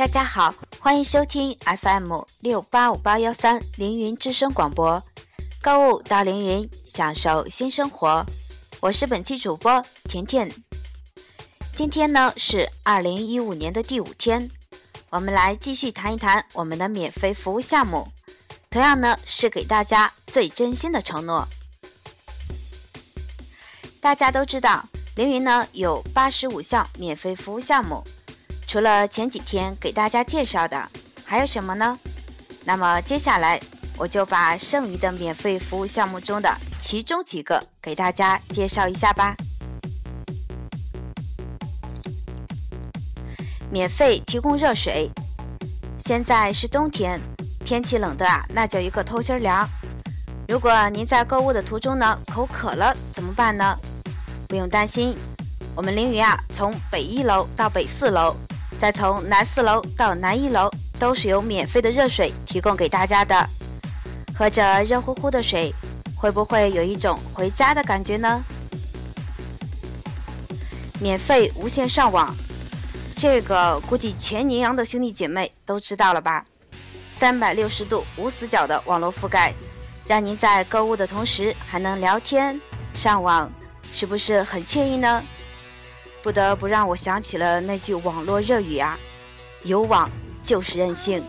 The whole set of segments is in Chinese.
大家好，欢迎收听 FM 六八五八幺三凌云之声广播，购物到凌云，享受新生活。我是本期主播甜甜。今天呢是二零一五年的第五天，我们来继续谈一谈我们的免费服务项目，同样呢是给大家最真心的承诺。大家都知道，凌云呢有八十五项免费服务项目。除了前几天给大家介绍的，还有什么呢？那么接下来我就把剩余的免费服务项目中的其中几个给大家介绍一下吧。免费提供热水。现在是冬天，天气冷的啊，那叫一个透心凉。如果您在购物的途中呢，口渴了怎么办呢？不用担心，我们凌云啊，从北一楼到北四楼。再从南四楼到南一楼，都是有免费的热水提供给大家的。喝着热乎乎的水，会不会有一种回家的感觉呢？免费无线上网，这个估计全宁阳的兄弟姐妹都知道了吧？三百六十度无死角的网络覆盖，让您在购物的同时还能聊天上网，是不是很惬意呢？不得不让我想起了那句网络热语啊，有网就是任性。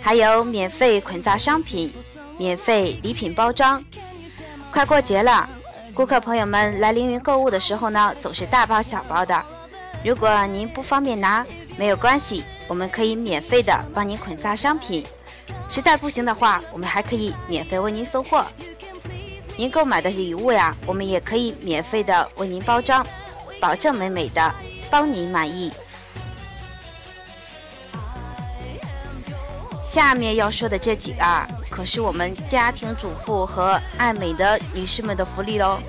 还有免费捆扎商品，免费礼品包装。快过节了，顾客朋友们来凌云购物的时候呢，总是大包小包的。如果您不方便拿，没有关系，我们可以免费的帮您捆扎商品。实在不行的话，我们还可以免费为您送货。您购买的礼物呀，我们也可以免费的为您包装，保证美美的，帮您满意。下面要说的这几个啊，可是我们家庭主妇和爱美的女士们的福利喽，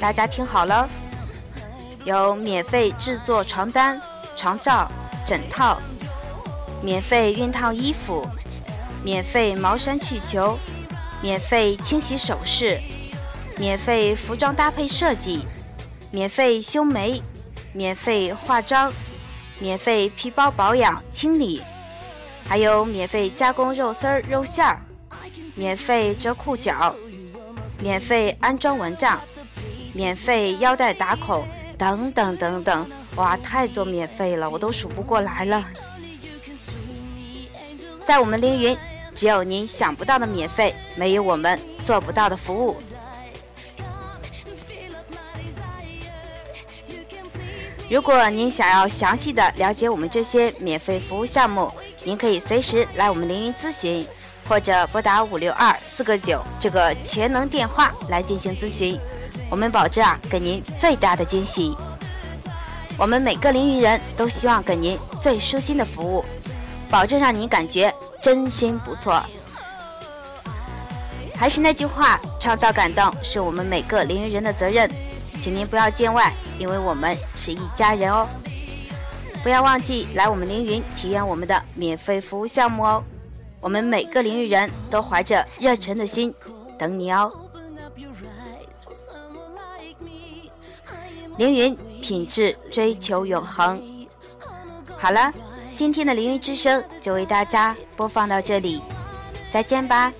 大家听好了，有免费制作床单、床罩、枕套，免费熨烫衣服，免费毛衫去球。免费清洗首饰，免费服装搭配设计，免费修眉，免费化妆，免费皮包保养清理，还有免费加工肉丝儿肉馅儿，免费折裤脚，免费安装蚊帐，免费腰带打孔等等等等，哇，太多免费了，我都数不过来了。在我们凌云。只有您想不到的免费，没有我们做不到的服务。如果您想要详细的了解我们这些免费服务项目，您可以随时来我们凌云咨询，或者拨打五六二四个九这个全能电话来进行咨询。我们保证啊，给您最大的惊喜。我们每个凌云人都希望给您最舒心的服务，保证让您感觉。真心不错，还是那句话，创造感动是我们每个凌云人的责任，请您不要见外，因为我们是一家人哦。不要忘记来我们凌云体验我们的免费服务项目哦，我们每个凌云人都怀着热忱的心等你哦。凌云品质追求永恒，好了。今天的凌云之声就为大家播放到这里，再见吧。